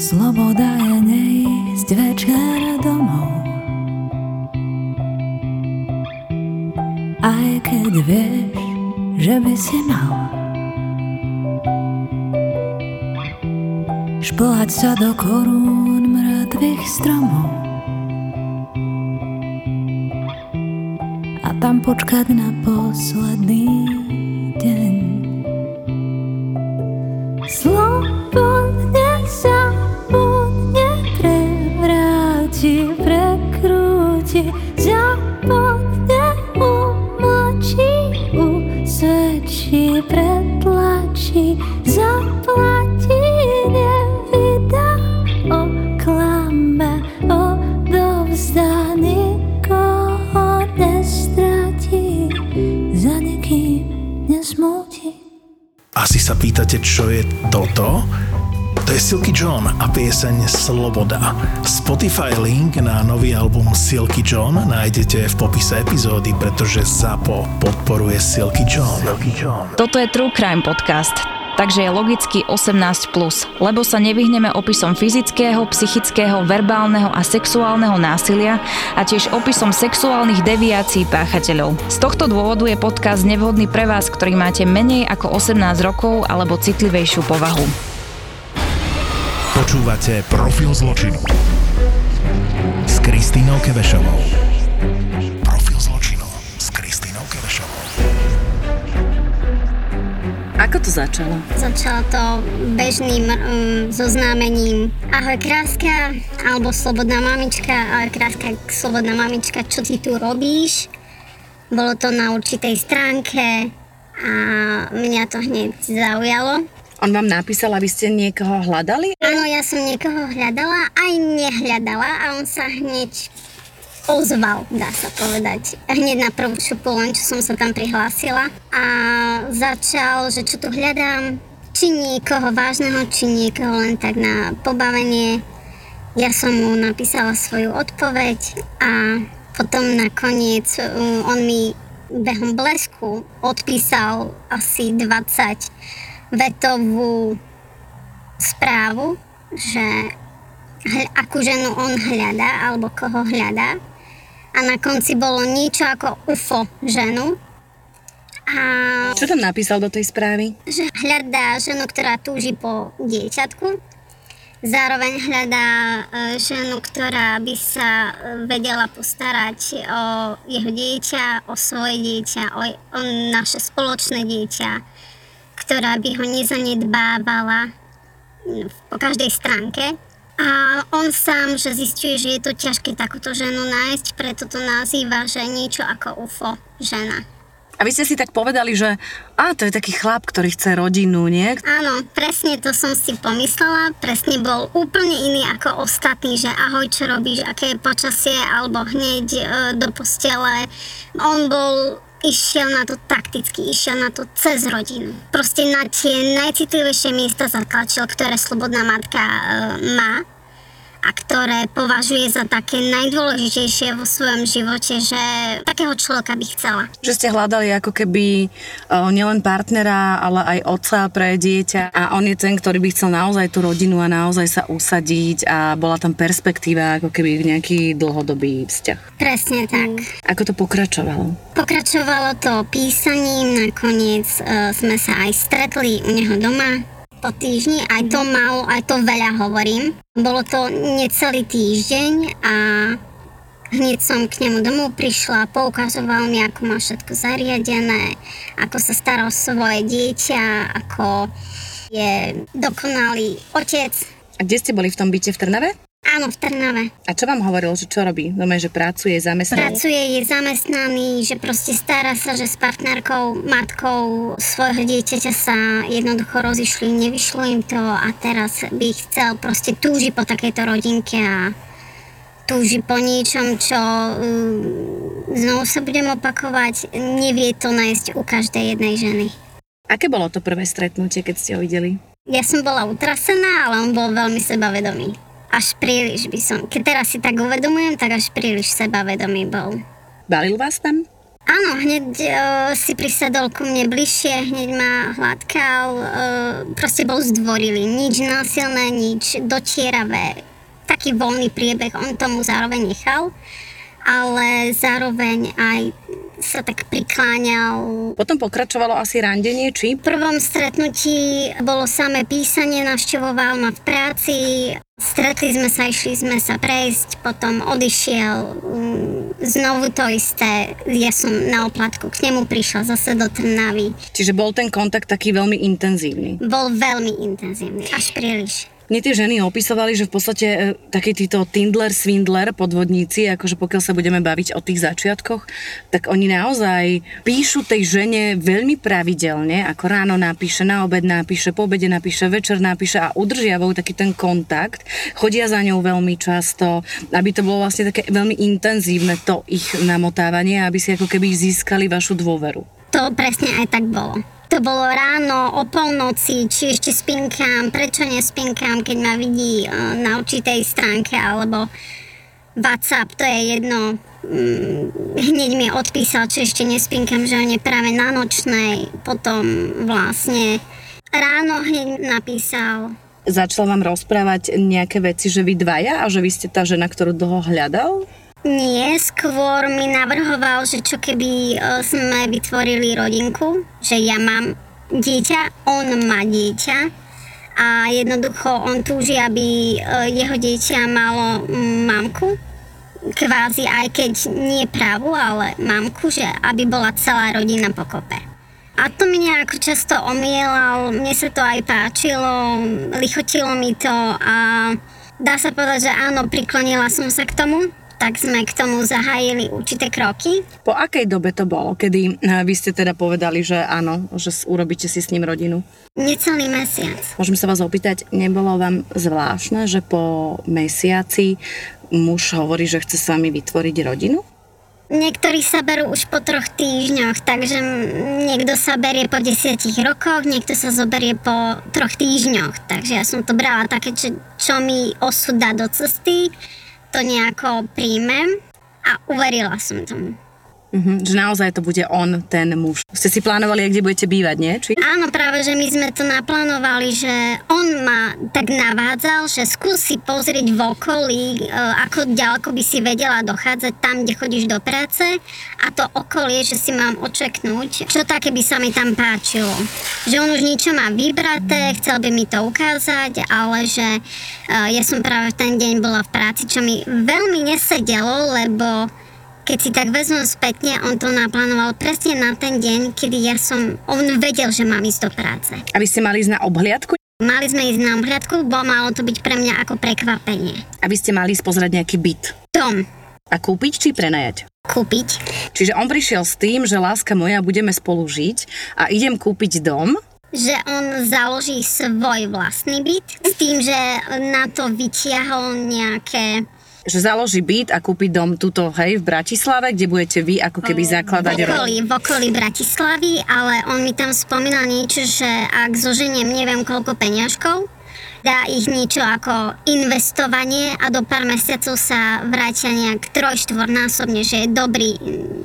Sloboda je neísť večer domov. Aj keď vieš, že by si mal Šplhať sa do korún mŕtvych stromov. A tam počkať na posledný sa pýtate, čo je toto? To je Silky John a pieseň Sloboda. Spotify link na nový album Silky John nájdete v popise epizódy, pretože ZAPO podporuje Silky John. Silky John. Toto je True Crime Podcast, takže je logicky 18+, lebo sa nevyhneme opisom fyzického, psychického, verbálneho a sexuálneho násilia a tiež opisom sexuálnych deviácií páchateľov. Z tohto dôvodu je podcast nevhodný pre vás, ktorý máte menej ako 18 rokov alebo citlivejšiu povahu. Počúvate Profil zločinu s Kristínou Kevešovou. Ako to začalo? Začalo to bežným um, zoznámením. Ahoj kráska, alebo slobodná mamička, ahoj kráska, slobodná mamička, čo ty tu robíš? Bolo to na určitej stránke a mňa to hneď zaujalo. On vám napísal, aby ste niekoho hľadali? Áno, ja som niekoho hľadala, aj nehľadala a on sa hneď ozval, dá sa povedať. Hneď na prvú šupu, len čo som sa tam prihlásila. A začal, že čo tu hľadám, či niekoho vážneho, či niekoho len tak na pobavenie. Ja som mu napísala svoju odpoveď a potom nakoniec um, on mi behom blesku odpísal asi 20 vetovú správu, že akú ženu on hľadá, alebo koho hľadá. A na konci bolo niečo ako UFO ženu. A Čo tam napísal do tej správy? že hľadá ženu, ktorá túži po dieťatku. Zároveň hľadá e, ženu, ktorá by sa e, vedela postarať o jeho dieťa, o svoje dieťa, o, o naše spoločné dieťa, ktorá by ho nezanedbávala mm, po každej stránke. A on sám, že zistuje, že je to ťažké takúto ženu nájsť, preto to nazýva, že niečo ako UFO žena. A vy ste si tak povedali, že a to je taký chlap, ktorý chce rodinu, nie? Áno, presne to som si pomyslela, presne bol úplne iný ako ostatní, že ahoj, čo robíš, aké je počasie, alebo hneď e, do postele. On bol išiel na to takticky, išiel na to cez rodinu. Proste na tie najcitlivejšie miesta zatlačil, ktoré slobodná matka e, má a ktoré považuje za také najdôležitejšie vo svojom živote, že takého človeka by chcela. Že ste hľadali ako keby o, nielen partnera, ale aj otca pre dieťa a on je ten, ktorý by chcel naozaj tú rodinu a naozaj sa usadiť a bola tam perspektíva ako keby nejaký dlhodobý vzťah. Presne tak. Ako to pokračovalo? Pokračovalo to písaním, nakoniec e, sme sa aj stretli u neho doma po týždni, aj to málo, aj to veľa hovorím. Bolo to necelý týždeň a hneď som k nemu domov prišla, poukazoval mi, ako má všetko zariadené, ako sa stará o svoje dieťa, ako je dokonalý otec. A kde ste boli v tom byte v Trnave? Áno, v Trnave. A čo vám hovoril, že čo robí? Doma, že pracuje, zamestnaný? Pracuje, je zamestnaný, že proste stará sa, že s partnerkou, matkou svojho dieťaťa sa jednoducho rozišli, nevyšlo im to a teraz by chcel, proste túži po takejto rodinke a túži po niečom, čo um, znovu sa budem opakovať, nevie to nájsť u každej jednej ženy. Aké bolo to prvé stretnutie, keď ste ho videli? Ja som bola utrasená, ale on bol veľmi sebavedomý. Až príliš by som, keď teraz si tak uvedomujem, tak až príliš sebavedomý bol. Balil vás tam? Áno, hneď uh, si prisadol ku mne bližšie, hneď ma hladkal, uh, proste bol zdvorilý, nič násilné, nič dotieravé. Taký voľný priebeh on tomu zároveň nechal, ale zároveň aj sa tak prikláňal. Potom pokračovalo asi randenie, či? V prvom stretnutí bolo samé písanie, navštevoval ma v práci, stretli sme sa, išli sme sa prejsť, potom odišiel, mm, znovu to isté, ja som na oplatku k nemu prišla zase do Trnavy. Čiže bol ten kontakt taký veľmi intenzívny. Bol veľmi intenzívny, až príliš. Mne tie ženy opisovali, že v podstate e, takí títo Tindler, Swindler, podvodníci, akože pokiaľ sa budeme baviť o tých začiatkoch, tak oni naozaj píšu tej žene veľmi pravidelne, ako ráno napíše, na obed napíše, po obede napíše, večer napíše a udržiavajú taký ten kontakt, chodia za ňou veľmi často, aby to bolo vlastne také veľmi intenzívne to ich namotávanie, aby si ako keby získali vašu dôveru. To presne aj tak bolo. To bolo ráno, o polnoci, či ešte spinkám, prečo nespinkám, keď ma vidí uh, na určitej stránke, alebo WhatsApp, to je jedno. Mm, hneď mi odpísal, či ešte nespinkám, že on je práve na nočnej. Potom vlastne ráno hneď napísal, Začal vám rozprávať nejaké veci, že vy dvaja a že vy ste tá žena, ktorú dlho hľadal? Nie, skôr mi navrhoval, že čo keby e, sme vytvorili rodinku, že ja mám dieťa, on má dieťa a jednoducho on túži, aby e, jeho dieťa malo mamku, kvázi aj keď nie právu, ale mamku, že aby bola celá rodina pokope. A to mi nejako často omielal, mne sa to aj páčilo, lichotilo mi to a dá sa povedať, že áno, priklonila som sa k tomu, tak sme k tomu zahájili určité kroky. Po akej dobe to bolo, kedy eh, vy ste teda povedali, že áno, že urobíte si s ním rodinu? Necelý mesiac. Môžem sa vás opýtať, nebolo vám zvláštne, že po mesiaci muž hovorí, že chce s vami vytvoriť rodinu? Niektorí sa berú už po troch týždňoch, takže niekto sa berie po desiatich rokoch, niekto sa zoberie po troch týždňoch. Takže ja som to brala také, čo, čo mi osud dá do cesty to nejako príjmem a uverila som tomu. Uh-huh, že naozaj to bude on, ten muž. Ste si plánovali, kde budete bývať, nie? Či? Áno, práve, že my sme to naplánovali, že on ma tak navádzal, že skúsi pozrieť v okolí, e, ako ďaleko by si vedela dochádzať tam, kde chodíš do práce a to okolie, že si mám očeknúť, čo také by sa mi tam páčilo. Že on už niečo má vybraté, chcel by mi to ukázať, ale že e, ja som práve v ten deň bola v práci, čo mi veľmi nesedelo, lebo keď si tak vezmem spätne, on to naplánoval presne na ten deň, kedy ja som, on vedel, že mám ísť do práce. A vy ste mali ísť na obhliadku? Mali sme ísť na obhliadku, bo malo to byť pre mňa ako prekvapenie. A vy ste mali ísť pozrieť nejaký byt? Dom. A kúpiť či prenajať? Kúpiť. Čiže on prišiel s tým, že láska moja, budeme spolu žiť a idem kúpiť dom, že on založí svoj vlastný byt s tým, že na to vytiahol nejaké že založí byt a kúpi dom tuto, hej, v Bratislave, kde budete vy ako keby zakladať v okolí, v okolí Bratislavy, ale on mi tam spomínal niečo, že ak zoženiem neviem koľko peňažkov, dá ich niečo ako investovanie a do pár mesiacov sa vrátia nejak trojštvornásobne, že je dobrý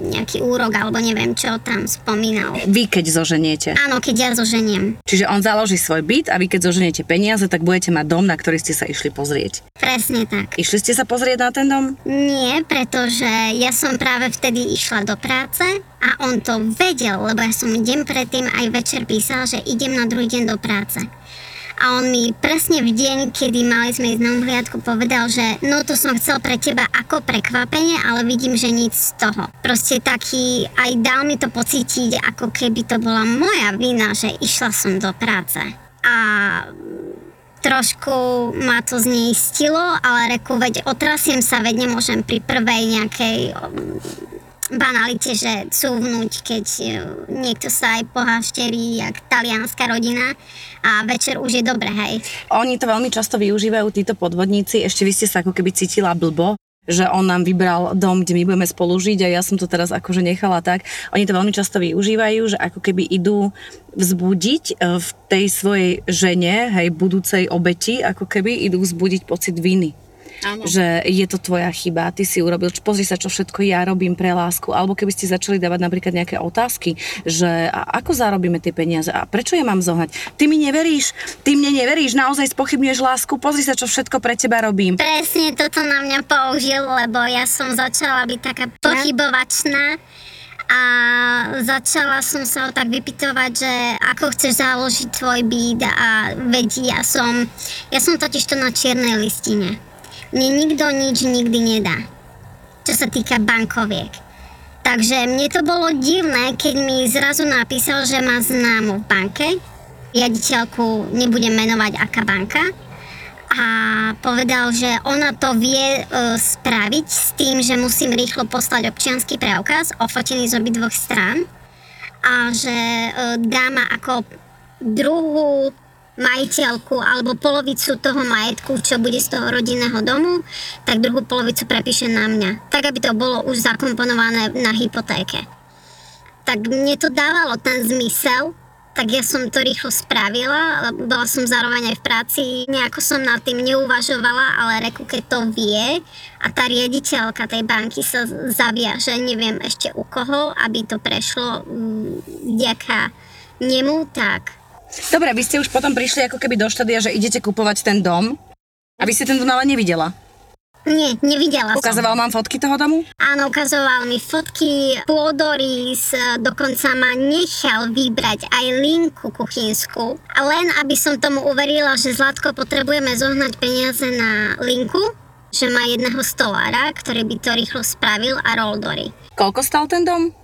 nejaký úrok alebo neviem čo tam spomínal. Vy keď zoženiete? Áno, keď ja zoženiem. Čiže on založí svoj byt a vy keď zoženiete peniaze, tak budete mať dom, na ktorý ste sa išli pozrieť. Presne tak. Išli ste sa pozrieť na ten dom? Nie, pretože ja som práve vtedy išla do práce a on to vedel, lebo ja som deň predtým aj večer písal, že idem na druhý deň do práce a on mi presne v deň, kedy mali sme ísť na hliadku, povedal, že no to som chcel pre teba ako prekvapenie, ale vidím, že nič z toho. Proste taký, aj dal mi to pocítiť, ako keby to bola moja vina, že išla som do práce. A trošku ma to zneistilo, ale reku, veď otrasiem sa, veď nemôžem pri prvej nejakej banalite, že cúvnuť, keď e, niekto sa aj pohašterí, jak talianská rodina a večer už je dobre, hej. Oni to veľmi často využívajú, títo podvodníci, ešte vy ste sa ako keby cítila blbo, že on nám vybral dom, kde my budeme spolu žiť a ja som to teraz akože nechala tak. Oni to veľmi často využívajú, že ako keby idú vzbudiť e, v tej svojej žene, hej, budúcej obeti, ako keby idú vzbudiť pocit viny Áno. že je to tvoja chyba, ty si urobil, pozri sa, čo všetko ja robím pre lásku, alebo keby ste začali dávať napríklad nejaké otázky, že a ako zarobíme tie peniaze a prečo ja mám zohať? Ty mi neveríš, ty mne neveríš, naozaj spochybňuješ lásku, pozri sa, čo všetko pre teba robím. Presne toto na mňa použil, lebo ja som začala byť taká pochybovačná a začala som sa ho tak vypytovať, že ako chceš založiť tvoj byt a vedí, ja som, ja som totiž to na čiernej listine. Mne nikto nič nikdy nedá, čo sa týka bankoviek. Takže mne to bolo divné, keď mi zrazu napísal, že má známu v banke, riaditeľku nebudem menovať aká banka, a povedal, že ona to vie e, spraviť s tým, že musím rýchlo poslať občianský preukaz ofotený z obidvoch strán. A že e, dáma ako druhú majiteľku alebo polovicu toho majetku, čo bude z toho rodinného domu, tak druhú polovicu prepíše na mňa. Tak, aby to bolo už zakomponované na hypotéke. Tak mne to dávalo ten zmysel, tak ja som to rýchlo spravila, bola som zároveň aj v práci, nejako som nad tým neuvažovala, ale reku, keď to vie a tá riaditeľka tej banky sa zaviaže, neviem ešte u koho, aby to prešlo vďaka nemu, tak... Dobre, vy ste už potom prišli ako keby do štádia, že idete kupovať ten dom a vy ste ten dom ale nevidela. Nie, nevidela Ukazoval som. vám fotky toho domu? Áno, ukazoval mi fotky, pôdorys, dokonca ma nechal vybrať aj linku kuchynskú. Len aby som tomu uverila, že Zlatko potrebujeme zohnať peniaze na linku, že má jedného stolára, ktorý by to rýchlo spravil a roldory. Koľko stal ten dom?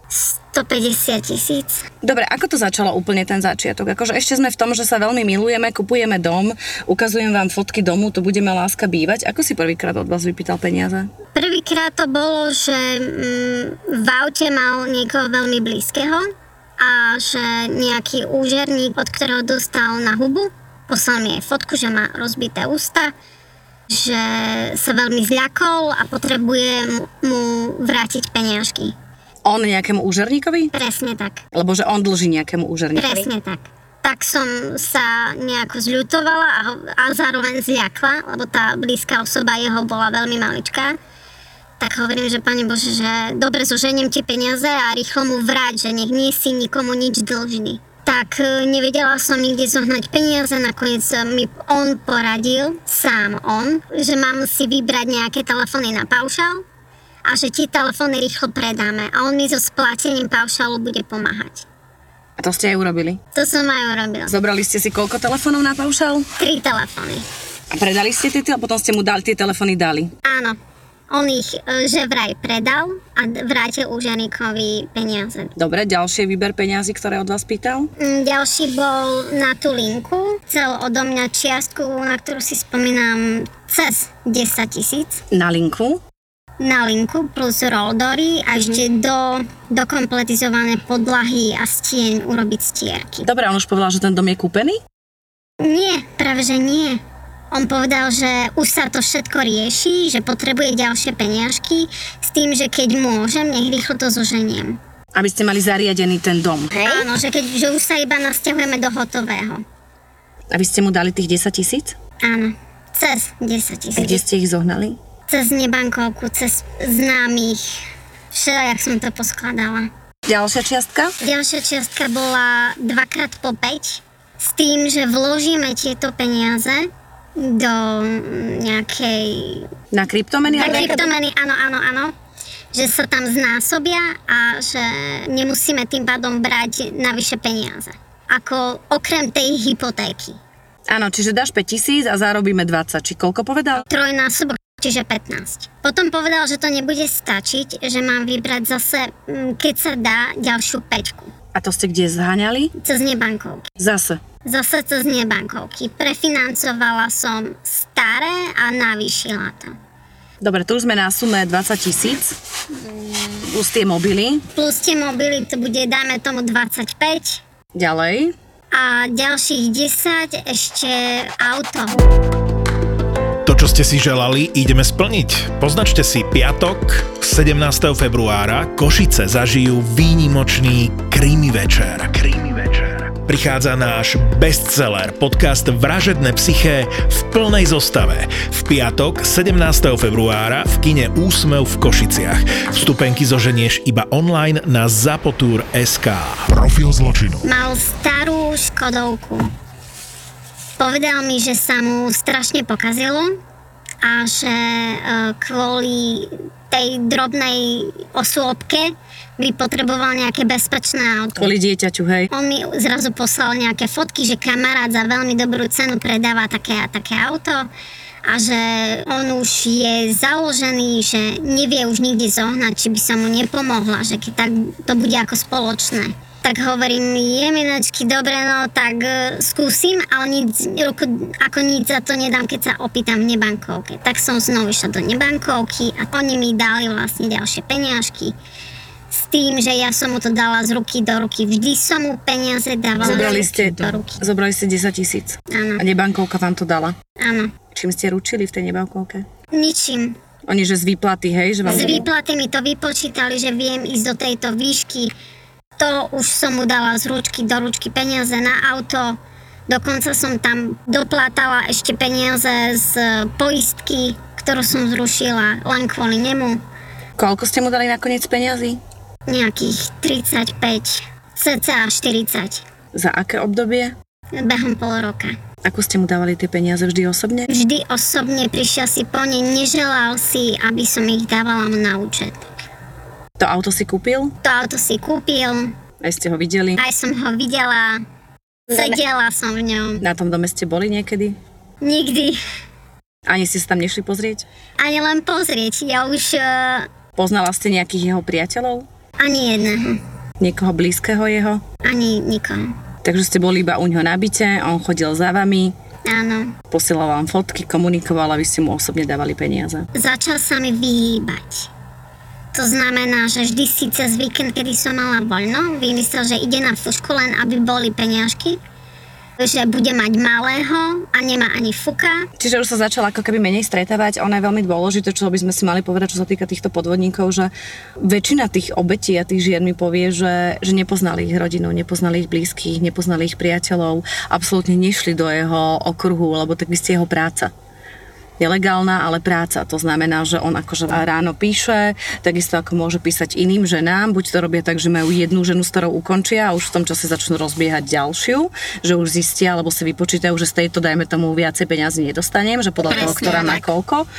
150 tisíc. Dobre, ako to začalo úplne ten začiatok? Akože ešte sme v tom, že sa veľmi milujeme, kupujeme dom, ukazujem vám fotky domu, to budeme láska bývať. Ako si prvýkrát od vás vypýtal peniaze? Prvýkrát to bolo, že mm, v aute mal niekoho veľmi blízkeho a že nejaký úžerník, od ktorého dostal na hubu, poslal mi aj fotku, že má rozbité ústa, že sa veľmi zľakol a potrebuje mu vrátiť peniažky. On nejakému úžerníkovi? Presne tak. Lebo že on dlží nejakému úžerníkovi? Presne tak. Tak som sa nejako zľutovala a, a zároveň zľakla, lebo tá blízka osoba jeho bola veľmi maličká. Tak hovorím, že Pane Bože, že dobre, zoženiem ti peniaze a rýchlo mu vráť, že nech nie si nikomu nič dlžný. Tak e, nevedela som nikde zohnať peniaze, nakoniec mi on poradil, sám on, že mám si vybrať nejaké telefóny na paušal a že tie telefóny rýchlo predáme a on mi so splatením paušalu bude pomáhať. A to ste aj urobili? To som aj urobila. Zobrali ste si koľko telefónov na paušal? Tri telefóny. A predali ste tie, a potom ste mu dali, tie telefóny dali? Áno. On ich e, že vraj predal a vrátil úžerníkovi peniaze. Dobre, ďalší výber peniazy, ktoré od vás pýtal? Mm, ďalší bol na tú linku. Chcel odo mňa čiastku, na ktorú si spomínam, cez 10 tisíc. Na linku? na linku plus roldory a ešte do, dokompletizované podlahy a stien urobiť stierky. Dobre, on už povedal, že ten dom je kúpený? Nie, práve že nie. On povedal, že už sa to všetko rieši, že potrebuje ďalšie peniažky s tým, že keď môžem, nech rýchlo to zoženiem. Aby ste mali zariadený ten dom, hej? Áno, že, keď, že už sa iba nasťahujeme do hotového. A vy ste mu dali tých 10 tisíc? Áno, cez 10 tisíc. Kde ste ich zohnali? cez nebankovku, cez známych. jak som to poskladala. Ďalšia čiastka? Ďalšia čiastka bola dvakrát po 5 s tým, že vložíme tieto peniaze do nejakej... Na kryptomeny? Na kryptomeny, áno, áno, áno. Že sa tam znásobia a že nemusíme tým pádom brať navyše peniaze. Ako okrem tej hypotéky. Áno, čiže dáš 5 tisíc a zarobíme 20. Či koľko povedal? Trojnásobok čiže 15. Potom povedal, že to nebude stačiť, že mám vybrať zase, mm, keď sa dá, ďalšiu pečku. A to ste kde zháňali? Cez nebankovky. Zase? Zase cez nebankovky. Prefinancovala som staré a navýšila to. Dobre, tu už sme na sume 20 tisíc. Plus tie mobily. Plus tie mobily, to bude, dáme tomu 25. Ďalej. A ďalších 10 ešte auto. To, čo ste si želali, ideme splniť. Poznačte si piatok 17. februára Košice zažijú výnimočný Krimi večer. Krimi večer. prichádza náš bestseller, podcast Vražedné psyché v plnej zostave. V piatok 17. februára v kine Úsmev v Košiciach. Vstupenky zoženieš iba online na zapotur.sk. Profil zločinu. Mal starú Škodovku. Povedal mi, že sa mu strašne pokazilo a že e, kvôli tej drobnej osôbke by potreboval nejaké bezpečné auto. Kvôli dieťaťu, hej. On mi zrazu poslal nejaké fotky, že kamarát za veľmi dobrú cenu predáva také a také auto a že on už je založený, že nevie už nikde zohnať, či by sa mu nepomohla, že keď tak to bude ako spoločné. Tak hovorím, jeminačky, dobre, no tak uh, skúsim, ale nic, ako, ako nič za to nedám, keď sa opýtam v nebankovke. Tak som znovu išla do nebankovky a oni mi dali vlastne ďalšie peniažky s tým, že ja som mu to dala z ruky do ruky. Vždy som mu peniaze dávala Zobrali ste, do ruky. zobrali ste 10 tisíc. Áno. A nebankovka vám to dala. Áno. Čím ste ručili v tej nebankovke? Ničím. Oni, že z výplaty, hej? Že vám... Z výplaty mi to vypočítali, že viem ísť do tejto výšky. To už som mu dala z ručky do ručky peniaze na auto. Dokonca som tam doplátala ešte peniaze z poistky, ktorú som zrušila len kvôli nemu. Koľko ste mu dali nakoniec peniazy? Nejakých 35, cca 40 Za aké obdobie? behom pol roka. Ako ste mu dávali tie peniaze vždy osobne? Vždy osobne prišiel si po ne, neželal si, aby som ich dávala mu na účet. To auto si kúpil? To auto si kúpil, Aj ste ho videli? aj som ho videla, sedela som v ňom. Na tom dome ste boli niekedy? Nikdy. Ani ste sa tam nešli pozrieť? Ani len pozrieť, ja už uh, Poznala ste nejakých jeho priateľov? ani jedného, Niekoho blízkeho jeho? ani nikoho. Takže ste boli iba u ňoho na byte, on chodil za vami, Áno, posielal vám fotky, komunikoval a vy ste mu osobne dávali peniaze. začal sa mi vyhýbať. To znamená, že vždy si cez víkend, kedy som mala voľno, vymyslel, že ide na fušku len, aby boli peniažky, že bude mať malého a nemá ani fuka. Čiže už sa začala ako keby menej stretávať. Ono je veľmi dôležité, čo by sme si mali povedať, čo sa týka týchto podvodníkov, že väčšina tých obetí a tých žien mi povie, že, že nepoznali ich rodinu, nepoznali ich blízkych, nepoznali ich priateľov, absolútne nešli do jeho okruhu, lebo tak by ste jeho práca je legálna, ale práca. To znamená, že on akože ráno píše, takisto ako môže písať iným ženám, buď to robia tak, že majú jednu ženu, s ktorou ukončia a už v tom čase začnú rozbiehať ďalšiu, že už zistia alebo si vypočítajú, že z tejto, dajme tomu, viacej peňazí nedostanem, že podľa toho, Presne ktorá má koľko,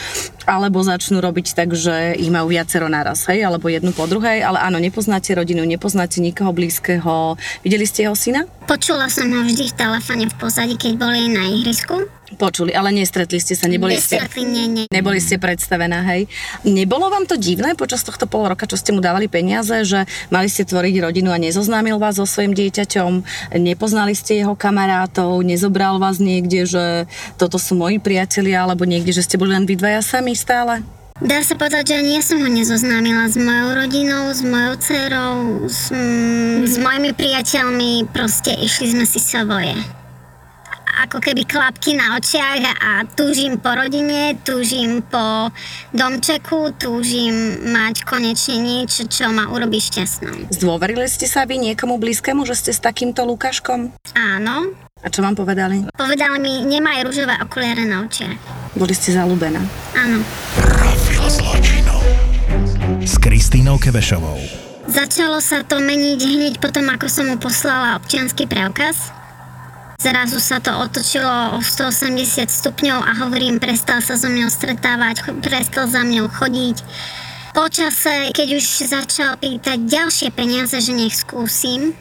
alebo začnú robiť tak, že ich majú viacero naraz, hej, alebo jednu po druhej, ale áno, nepoznáte rodinu, nepoznáte nikoho blízkeho. Videli ste jeho syna? Počula som ho vždy v telefóne v pozadí, keď boli na ihrisku. Počuli, ale nestretli ste sa, neboli ste... Nestretli, nie, nie. Neboli ste predstavená, hej. Nebolo vám to divné počas tohto pol roka, čo ste mu dávali peniaze, že mali ste tvoriť rodinu a nezoznámil vás so svojím dieťaťom, nepoznali ste jeho kamarátov, nezobral vás niekde, že toto sú moji priatelia, alebo niekde, že ste boli len vy dvaja sami stále? Dá sa povedať, že ani ja som ho nezoznámila s mojou rodinou, s mojou dcerou, s, mm, s mojimi priateľmi, proste išli sme si svoje. Ako keby klapky na očiach a túžim po rodine, túžim po domčeku, túžim mať konečne niečo, čo ma urobí šťastnou. Zdôverili ste sa vy niekomu blízkemu, že ste s takýmto Lukáškom? Áno, A čo vám povedali? povedali mi, nemaj rúžové okuliare na očiach. Boli ste zalúbená. Áno. S Kristínou Kevešovou. Začalo sa to meniť hneď potom, ako som mu poslala občianský preukaz. Zrazu sa to otočilo o 180 stupňov a hovorím, prestal sa so mňou stretávať, prestal za mňou chodiť. Počase, keď už začal pýtať ďalšie peniaze, že nech skúsim,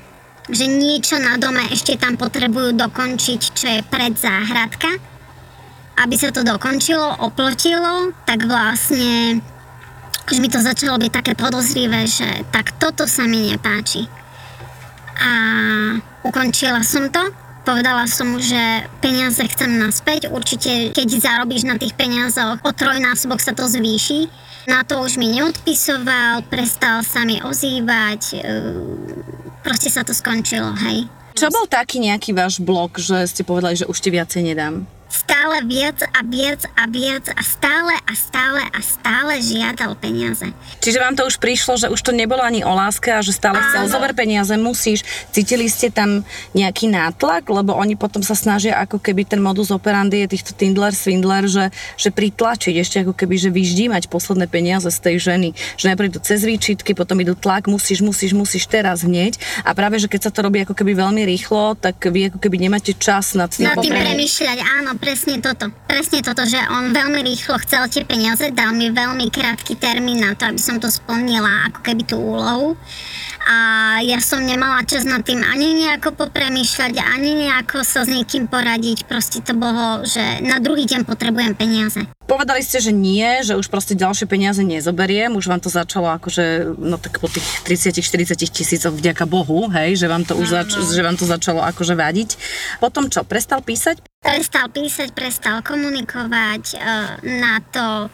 že niečo na dome ešte tam potrebujú dokončiť, čo je predzáhradka, aby sa to dokončilo, oplotilo, tak vlastne už mi to začalo byť také podozrivé, že tak toto sa mi nepáči. A ukončila som to. Povedala som mu, že peniaze chcem naspäť. Určite, keď zarobíš na tých peniazoch, o trojnásobok sa to zvýši. Na to už mi neodpisoval, prestal sa mi ozývať. ehm, Proste sa to skončilo, hej. Čo bol taký nejaký váš blok, že ste povedali, že už ti viacej nedám? Stále viac a viac a viac a stále a stále a stále žiadal peniaze. Čiže vám to už prišlo, že už to nebolo ani o láske a že stále chcel zober peniaze, musíš. Cítili ste tam nejaký nátlak, lebo oni potom sa snažia ako keby ten modus operandi je týchto Tindler, Swindler, že, že pritlačiť ešte ako keby, že vyždímať posledné peniaze z tej ženy. Že najprv idú cez výčitky, potom idú tlak, musíš, musíš, musíš teraz hneď. A práve, že keď sa to robí ako keby veľmi rýchlo, tak vy ako keby nemáte čas nad tým Na tým premyšľať, áno, presne toto. Presne toto, že on veľmi rýchlo chcel tie peniaze, dal mi veľmi krátky termín na to, aby som to splnila, ako keby tú úlohu. A ja som nemala čas nad tým ani nejako popremýšľať, ani nejako sa s niekým poradiť. Proste to bolo, že na druhý deň potrebujem peniaze. Povedali ste, že nie, že už proste ďalšie peniaze nezoberiem, už vám to začalo akože, no tak po tých 30-40 tisícoch vďaka Bohu, hej, že vám to už zač- že vám to začalo akože vadiť. Potom čo, prestal písať? Prestal písať, prestal komunikovať, e, na to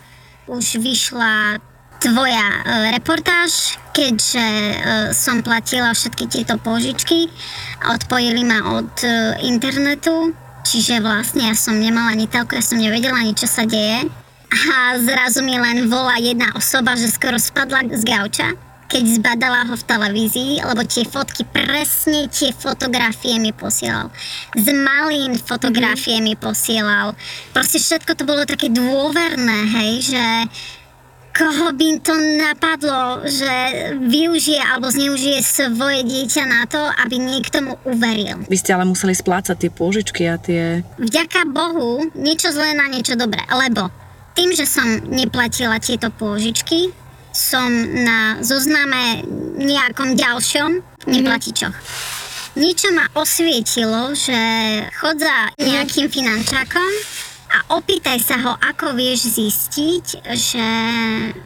už vyšla tvoja e, reportáž, keďže e, som platila všetky tieto požičky, odpojili ma od e, internetu, čiže vlastne ja som nemala ani telku, ja som nevedela ani čo sa deje. A zrazu mi len volá jedna osoba, že skoro spadla z gauča, keď zbadala ho v televízii, lebo tie fotky, presne tie fotografie mi posielal. Z malín fotografie mi posielal. Proste všetko to bolo také dôverné, hej, že koho by to napadlo, že využije alebo zneužije svoje dieťa na to, aby niekto mu uveril. Vy ste ale museli splácať tie pôžičky a tie... Vďaka Bohu, niečo zlé na niečo dobré, lebo tým, že som neplatila tieto pôžičky, som na zozname nejakom ďalšom neplatičoch. Niečo ma osvietilo, že chod za nejakým finančákom a opýtaj sa ho, ako vieš zistiť, že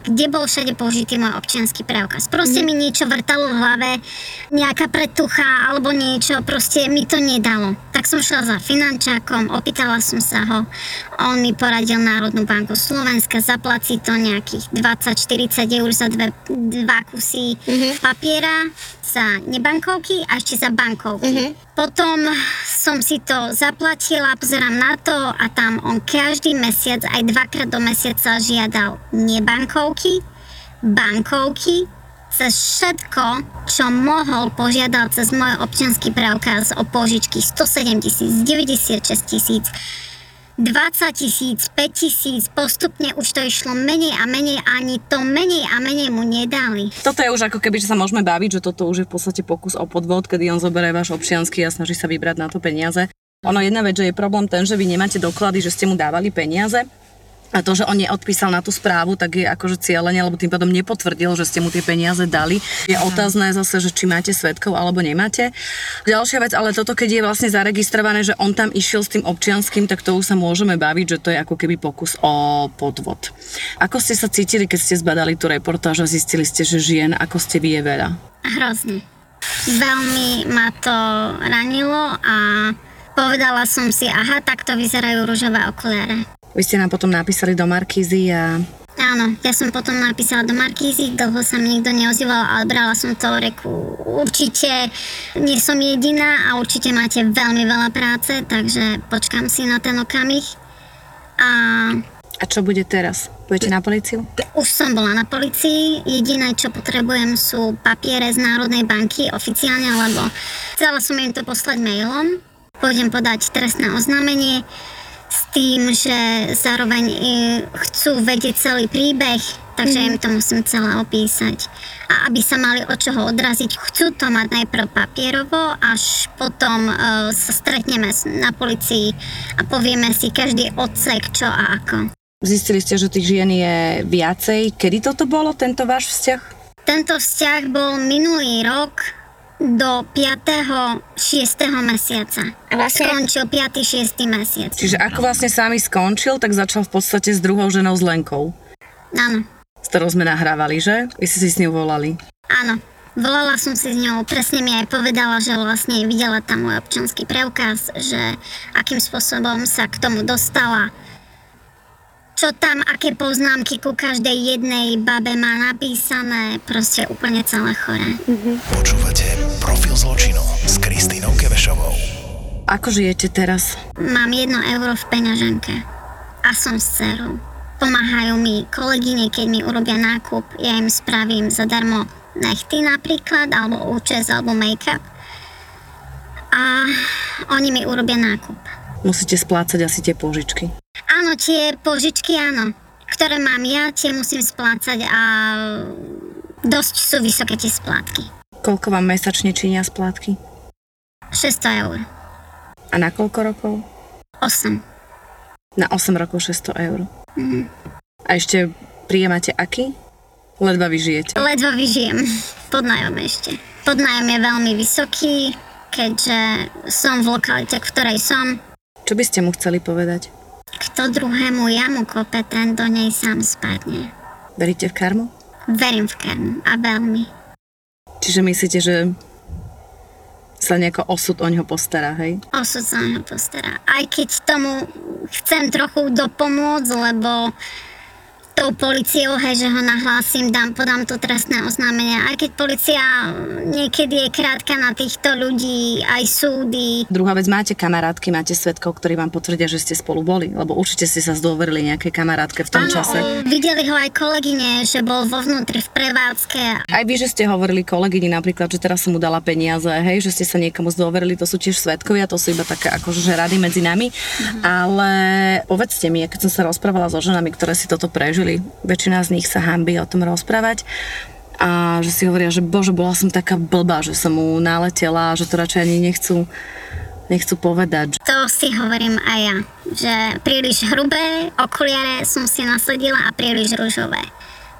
kde bol všade použitý môj občianský preukaz. Proste mi niečo vrtalo v hlave, nejaká pretucha alebo niečo, proste mi to nedalo. Tak som šla za finančákom, opýtala som sa ho, on mi poradil Národnú banku Slovenska, zaplatí to nejakých 20-40 eur za dve, dva kusy papiera, za nebankovky a ešte za bankovky. Potom som si to zaplatila, pozerám na to a tam on každý mesiac, aj dvakrát do mesiaca žiadal nebankovky, bankovky, cez všetko, čo mohol, požiadal cez môj občianský preukaz o požičky 107 tisíc, 96 tisíc, 20 tisíc, 5 tisíc, postupne už to išlo menej a menej, ani to menej a menej mu nedali. Toto je už ako keby, že sa môžeme baviť, že toto už je v podstate pokus o podvod, kedy on zoberie váš občiansky a snaží sa vybrať na to peniaze. Ono jedna vec, že je problém ten, že vy nemáte doklady, že ste mu dávali peniaze, a to, že on neodpísal na tú správu, tak je akože cieľenie, lebo tým pádom nepotvrdil, že ste mu tie peniaze dali. Je otázne zase, že či máte svetkov alebo nemáte. Ďalšia vec, ale toto, keď je vlastne zaregistrované, že on tam išiel s tým občianským, tak to už sa môžeme baviť, že to je ako keby pokus o podvod. Ako ste sa cítili, keď ste zbadali tú reportáž a zistili ste, že žien, ako ste vy je veľa? Hrozne. Veľmi ma to ranilo a povedala som si, aha, takto vyzerajú rúžové okuliare. Vy ste nám potom napísali do Markízy a Áno, ja som potom napísala do Markízy, dlho sa mi nikto neozýval, ale brala som to reku. Určite nie som jediná a určite máte veľmi veľa práce, takže počkám si na ten okamih. A a čo bude teraz? Budete na policiu? už som bola na policii, jediné čo potrebujem sú papiere z Národnej banky oficiálne, lebo chcela som im to poslať mailom. Pôjdem podať trestné oznámenie s tým, že zároveň e, chcú vedieť celý príbeh, takže im to musím celé opísať. A aby sa mali od čoho odraziť, chcú to mať najprv papierovo, až potom e, sa stretneme na policii a povieme si každý odsek čo a ako. Zistili ste, že tých žien je viacej. Kedy toto bolo, tento váš vzťah? Tento vzťah bol minulý rok do 5. 6. mesiaca. Skončil 5. 6. mesiac. Čiže ako vlastne sami skončil, tak začal v podstate s druhou ženou s Lenkou, Áno, s ktorou sme nahrávali, že? Vy ste si s ňou volali. áno. Volala som si s ňou, presne mi aj povedala, že vlastne videla tam môj občanský preukaz, že akým spôsobom sa k tomu dostala, čo tam, aké poznámky ku každej jednej babe má napísané, proste úplne celé chore. Počúvate Profil zločinu s Kristínou Kevešovou. Ako žijete teraz? Mám jedno euro v peňaženke a som s dcerou. Pomáhajú mi kolegyne, keď mi urobia nákup, ja im spravím zadarmo nechty napríklad, alebo účes, alebo make-up. A oni mi urobia nákup. Musíte splácať asi tie požičky. Áno, tie požičky, áno, ktoré mám ja, tie musím splácať a dosť sú vysoké tie splátky. Koľko vám mesačne činia splátky? 600 eur. A na koľko rokov? 8. Na 8 rokov 600 eur. A ešte príjemate aký? Ledva vyžijete. Ledva vyžijem. Podnájom ešte. Podnájom je veľmi vysoký, keďže som v lokalite, v ktorej som. Čo by ste mu chceli povedať? Kto druhému jamu kope, ten do nej sám spadne. Veríte v karmu? Verím v karmu a veľmi. Čiže myslíte, že sa nejako osud o ňo postará, hej? Osud sa o neho postará. Aj keď tomu chcem trochu dopomôcť, lebo tou policiou, hej, že ho nahlásim, dám, podám to trestné oznámenie. Aj keď policia niekedy je krátka na týchto ľudí, aj súdy. Druhá vec, máte kamarátky, máte svetkov, ktorí vám potvrdia, že ste spolu boli, lebo určite ste sa zdôverili nejakej kamarátke v tom Áno, čase. videli ho aj kolegyne, že bol vo vnútri v prevádzke. Aj vy, že ste hovorili kolegyni napríklad, že teraz som mu dala peniaze, hej, že ste sa niekomu zdôverili, to sú tiež svetkovia, to sú iba také akože že rady medzi nami. Ale povedzte mi, keď som sa rozprávala so ženami, ktoré si toto prežili, väčšina z nich sa hambí o tom rozprávať a že si hovoria, že bože, bola som taká blbá, že som mu naletela, že to radšej ani nechcú, nechcú povedať. To si hovorím aj ja, že príliš hrubé okuliare som si nasadila a príliš rúžové.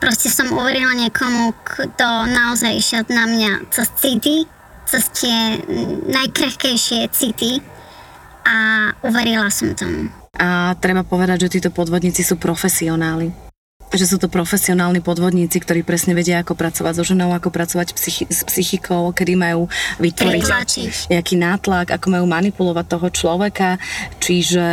Proste som uverila niekomu, kto naozaj išiel na mňa cez city, cez tie najkrehkejšie city a uverila som tomu. A treba povedať, že títo podvodníci sú profesionáli. Že sú to profesionálni podvodníci, ktorí presne vedia, ako pracovať so ženou, ako pracovať psychi- s psychikou, kedy majú vytvoriť nejaký nátlak, ako majú manipulovať toho človeka. Čiže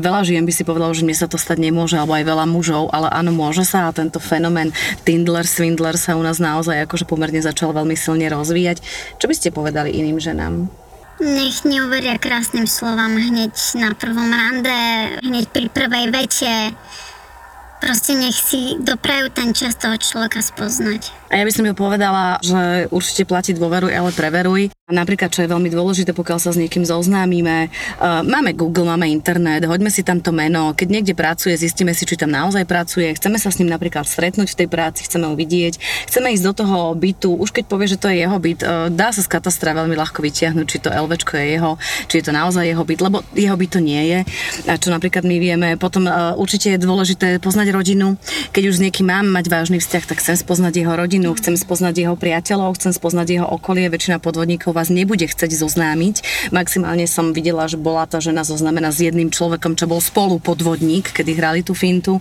veľa žien by si povedalo, že mne sa to stať nemôže, alebo aj veľa mužov, ale áno, môže sa a tento fenomén Tindler, Swindler sa u nás naozaj akože pomerne začal veľmi silne rozvíjať. Čo by ste povedali iným ženám? Nech neuveria krásnym slovám hneď na prvom rande, hneď pri prvej vete. Proste nech si doprajú ten čas toho človeka spoznať. A ja by som ju povedala, že určite platí dôveruj, ale preveruj. Napríklad, čo je veľmi dôležité, pokiaľ sa s niekým zoznámime, uh, máme Google, máme internet, hoďme si tam to meno, keď niekde pracuje, zistíme si, či tam naozaj pracuje, chceme sa s ním napríklad stretnúť v tej práci, chceme ho vidieť, chceme ísť do toho bytu, už keď povie, že to je jeho byt, uh, dá sa z katastra veľmi ľahko vytiahnuť, či to LVčko je jeho, či je to naozaj jeho byt, lebo jeho byt to nie je. A čo napríklad my vieme, potom uh, určite je dôležité poznať rodinu. Keď už s niekým mám mať vážny vzťah, tak chcem spoznať jeho rodinu, chcem spoznať jeho priateľov, chcem spoznať jeho okolie. Väčšina podvodníkov vás nebude chcieť zoznámiť. Maximálne som videla, že bola tá žena zoznamená s jedným človekom, čo bol spolu podvodník, kedy hrali tú fintu.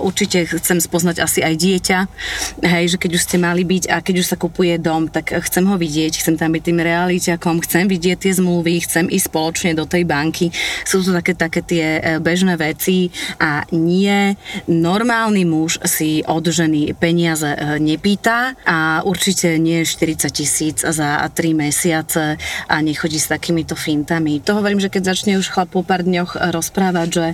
Určite chcem spoznať asi aj dieťa. Hej, že keď už ste mali byť a keď už sa kupuje dom, tak chcem ho vidieť, chcem tam byť tým realiťakom, chcem vidieť tie zmluvy, chcem ísť spoločne do tej banky. Sú to také, také tie e, bežné veci a nie normálny muž si od ženy peniaze e, nepýta a určite nie 40 tisíc za 3 mesiace a nechodí s takýmito fintami. To hovorím, že keď začne už chlap po pár dňoch rozprávať, že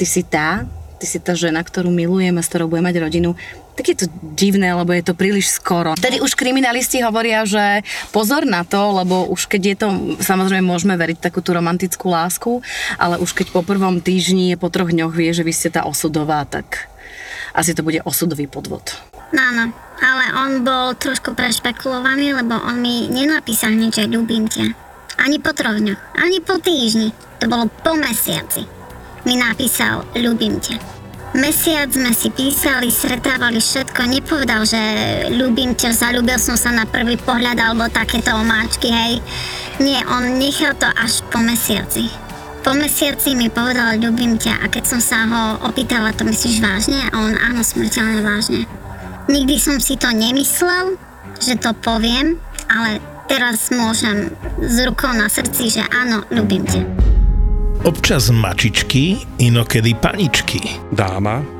ty si tá, ty si tá žena, ktorú milujem a s ktorou budem mať rodinu, tak je to divné, lebo je to príliš skoro. Tedy už kriminalisti hovoria, že pozor na to, lebo už keď je to, samozrejme môžeme veriť takú tú romantickú lásku, ale už keď po prvom týždni, po troch dňoch vie, že vy ste tá osudová, tak asi to bude osudový podvod. No, Áno, ale on bol trošku prešpekulovaný, lebo on mi nenapísal hneď, že ľúbim ťa. Ani po troch ani po týždni. To bolo po mesiaci. Mi napísal, ľúbim ťa. Mesiac sme si písali, stretávali všetko, nepovedal, že ľúbim ťa, zalúbil som sa na prvý pohľad alebo takéto omáčky, hej. Nie, on nechal to až po mesiaci. Po mesiaci mi povedal, ľúbim ťa a keď som sa ho opýtala, to myslíš vážne? A on, áno, smrteľne vážne. Nikdy som si to nemyslel, že to poviem, ale teraz môžem s rukou na srdci, že áno, ľúbim ťa. Občas mačičky, inokedy paničky. dáma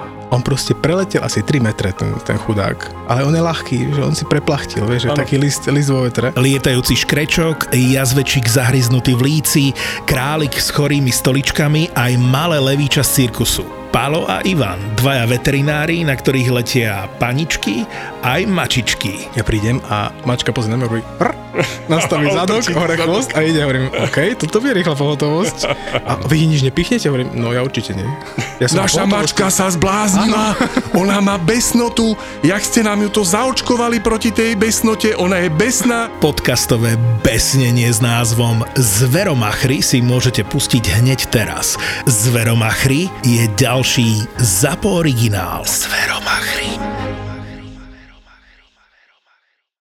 On proste preletel asi 3 metre, ten, ten chudák. Ale on je ľahký, že on si preplachtil, vieš, že taký list, list vo vetre. Lietajúci škrečok, jazvečík zahryznutý v líci, králik s chorými stoličkami aj malé levíča z cirkusu. Pálo a Ivan, dvaja veterinári, na ktorých letia paničky aj mačičky. Ja prídem a mačka pozrie na mňa, hovorí prr, nastaví zadok, hore chvost a ide, hovorím, OK, toto bude rýchla pohotovosť. A vy nič nepichnete? Hovorím, no ja určite nie. Ja som Naša mačka sa zbláznila, ona má besnotu, jak ste nám ju to zaočkovali proti tej besnote, ona je besná. Podcastové besnenie s názvom Zveromachry si môžete pustiť hneď teraz. Zveromachry je ďalší ZAPO originál. Zveromachry.